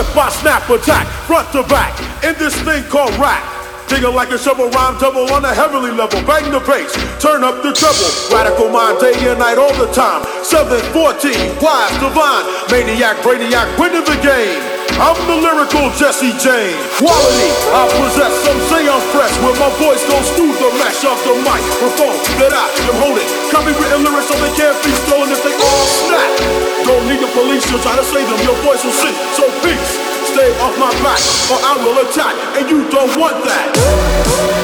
Flip by snap attack, front to back, in this thing called rap. Digging like a shovel, rhyme double on a heavenly level. Bang the bass, turn up the treble. Radical mind day and night all the time. 714, wise, divine, maniac, brainiac, winning the game. I'm the lyrical Jesse James. Quality I possess, some say I'm fresh. When my voice goes through the mesh of the microphone that I am holding. Copywritten lyrics so they can't be stolen if they all snap. Don't need the police to try to save them. Your voice will sink, so peace. Stay off my back or I will attack, and you don't want that.